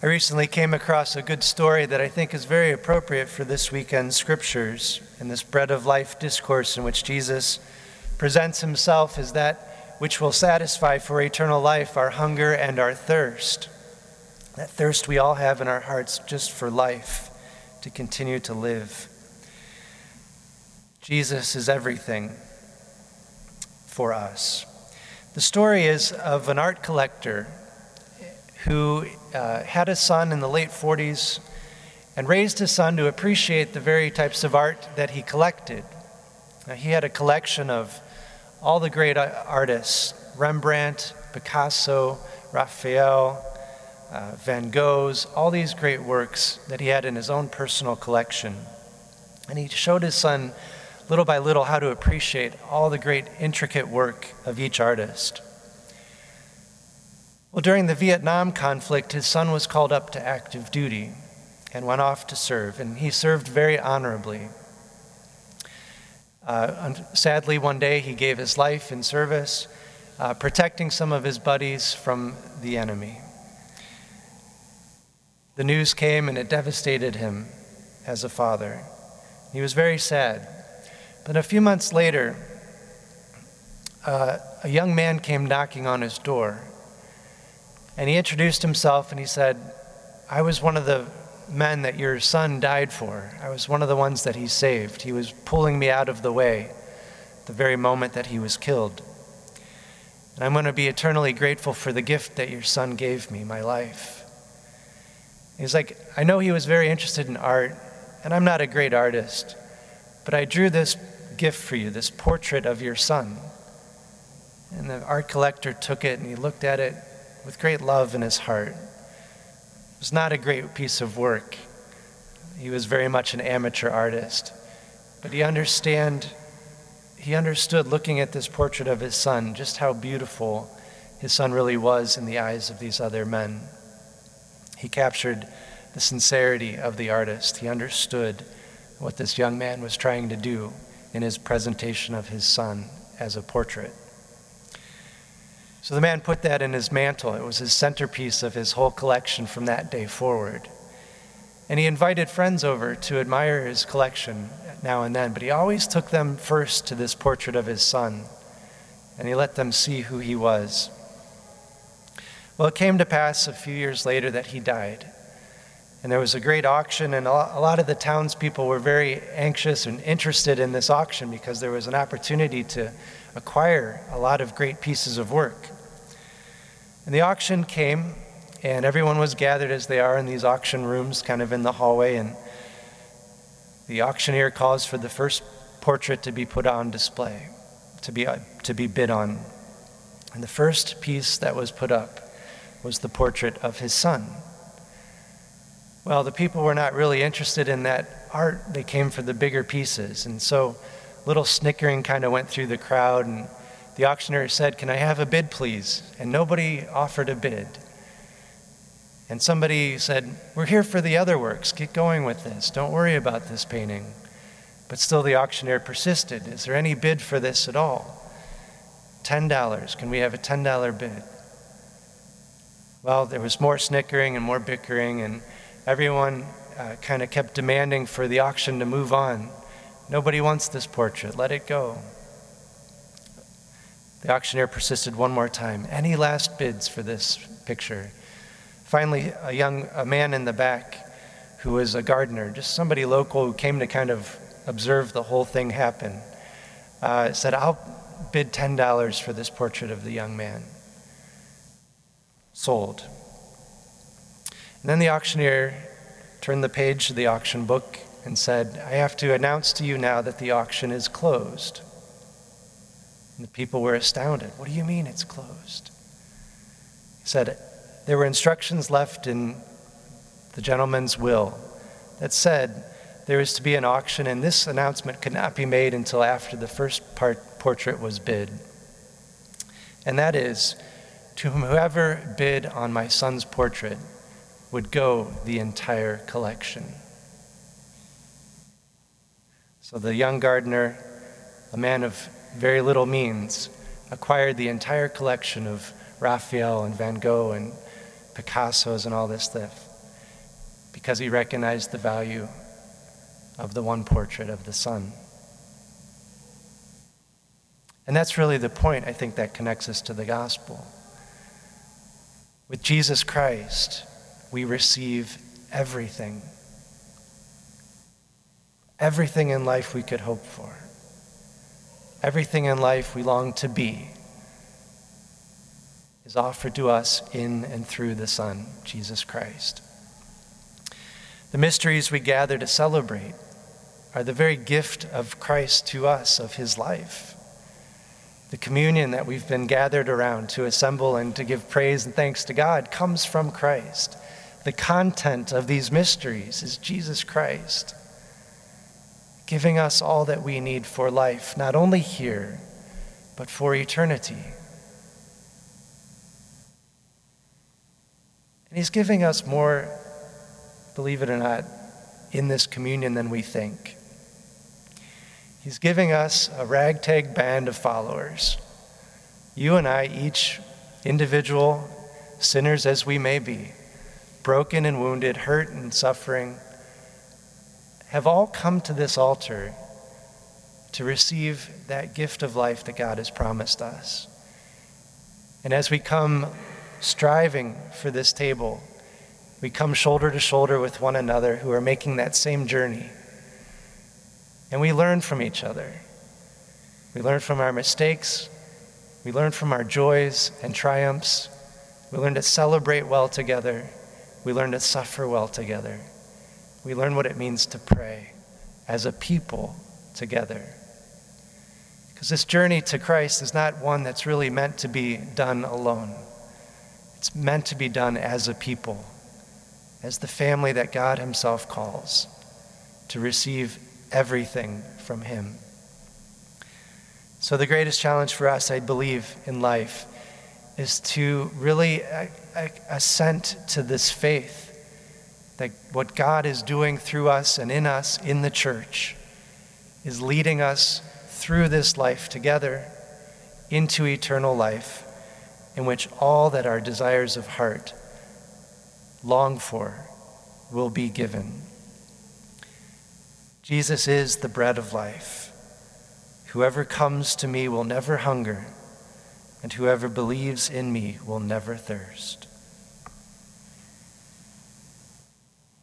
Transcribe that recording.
I recently came across a good story that I think is very appropriate for this weekend's scriptures in this bread of life discourse in which Jesus presents himself as that which will satisfy for eternal life our hunger and our thirst. That thirst we all have in our hearts just for life, to continue to live. Jesus is everything for us. The story is of an art collector who uh, had a son in the late 40s and raised his son to appreciate the very types of art that he collected. Now, he had a collection of all the great artists Rembrandt, Picasso, Raphael, uh, Van Gogh's, all these great works that he had in his own personal collection. And he showed his son little by little how to appreciate all the great intricate work of each artist. Well, during the Vietnam conflict, his son was called up to active duty and went off to serve, and he served very honorably. Uh, sadly, one day he gave his life in service, uh, protecting some of his buddies from the enemy. The news came and it devastated him as a father. He was very sad. But a few months later, uh, a young man came knocking on his door. And he introduced himself and he said, I was one of the men that your son died for. I was one of the ones that he saved. He was pulling me out of the way the very moment that he was killed. And I'm going to be eternally grateful for the gift that your son gave me, my life. He's like, I know he was very interested in art, and I'm not a great artist, but I drew this gift for you, this portrait of your son. And the art collector took it and he looked at it with great love in his heart. It was not a great piece of work. He was very much an amateur artist. But he understand he understood looking at this portrait of his son just how beautiful his son really was in the eyes of these other men. He captured the sincerity of the artist. He understood what this young man was trying to do in his presentation of his son as a portrait. So the man put that in his mantle. It was his centerpiece of his whole collection from that day forward. And he invited friends over to admire his collection now and then, but he always took them first to this portrait of his son, and he let them see who he was. Well, it came to pass a few years later that he died. And there was a great auction, and a lot of the townspeople were very anxious and interested in this auction because there was an opportunity to acquire a lot of great pieces of work. And the auction came, and everyone was gathered as they are in these auction rooms, kind of in the hallway. And the auctioneer calls for the first portrait to be put on display, to be, uh, to be bid on. And the first piece that was put up was the portrait of his son. Well, the people were not really interested in that art. They came for the bigger pieces. And so little snickering kind of went through the crowd. And the auctioneer said, Can I have a bid, please? And nobody offered a bid. And somebody said, We're here for the other works. Get going with this. Don't worry about this painting. But still, the auctioneer persisted. Is there any bid for this at all? $10. Can we have a $10 bid? Well, there was more snickering and more bickering, and everyone uh, kind of kept demanding for the auction to move on. Nobody wants this portrait. Let it go. The auctioneer persisted one more time. Any last bids for this picture? Finally, a young a man in the back who was a gardener, just somebody local who came to kind of observe the whole thing happen, uh, said, I'll bid $10 for this portrait of the young man. Sold. And then the auctioneer turned the page to the auction book and said, I have to announce to you now that the auction is closed. And the people were astounded. What do you mean it's closed? He said, There were instructions left in the gentleman's will that said there is to be an auction, and this announcement could not be made until after the first part, portrait was bid. And that is, to whoever bid on my son's portrait, would go the entire collection. So the young gardener, a man of very little means, acquired the entire collection of Raphael and Van Gogh and Picasso's and all this stuff. because he recognized the value of the one portrait of the Son. And that's really the point, I think, that connects us to the gospel. With Jesus Christ, we receive everything. Everything in life we could hope for. Everything in life we long to be is offered to us in and through the Son, Jesus Christ. The mysteries we gather to celebrate are the very gift of Christ to us, of his life. The communion that we've been gathered around to assemble and to give praise and thanks to God comes from Christ. The content of these mysteries is Jesus Christ, giving us all that we need for life, not only here, but for eternity. And He's giving us more, believe it or not, in this communion than we think. He's giving us a ragtag band of followers. You and I, each individual sinners as we may be, broken and wounded, hurt and suffering, have all come to this altar to receive that gift of life that God has promised us. And as we come striving for this table, we come shoulder to shoulder with one another who are making that same journey. And we learn from each other. We learn from our mistakes. We learn from our joys and triumphs. We learn to celebrate well together. We learn to suffer well together. We learn what it means to pray as a people together. Because this journey to Christ is not one that's really meant to be done alone. It's meant to be done as a people, as the family that God Himself calls to receive everything from Him. So, the greatest challenge for us, I believe, in life is to really uh, uh, assent to this faith that what God is doing through us and in us in the church is leading us through this life together into eternal life in which all that our desires of heart long for will be given. Jesus is the bread of life. Whoever comes to me will never hunger, and whoever believes in me will never thirst.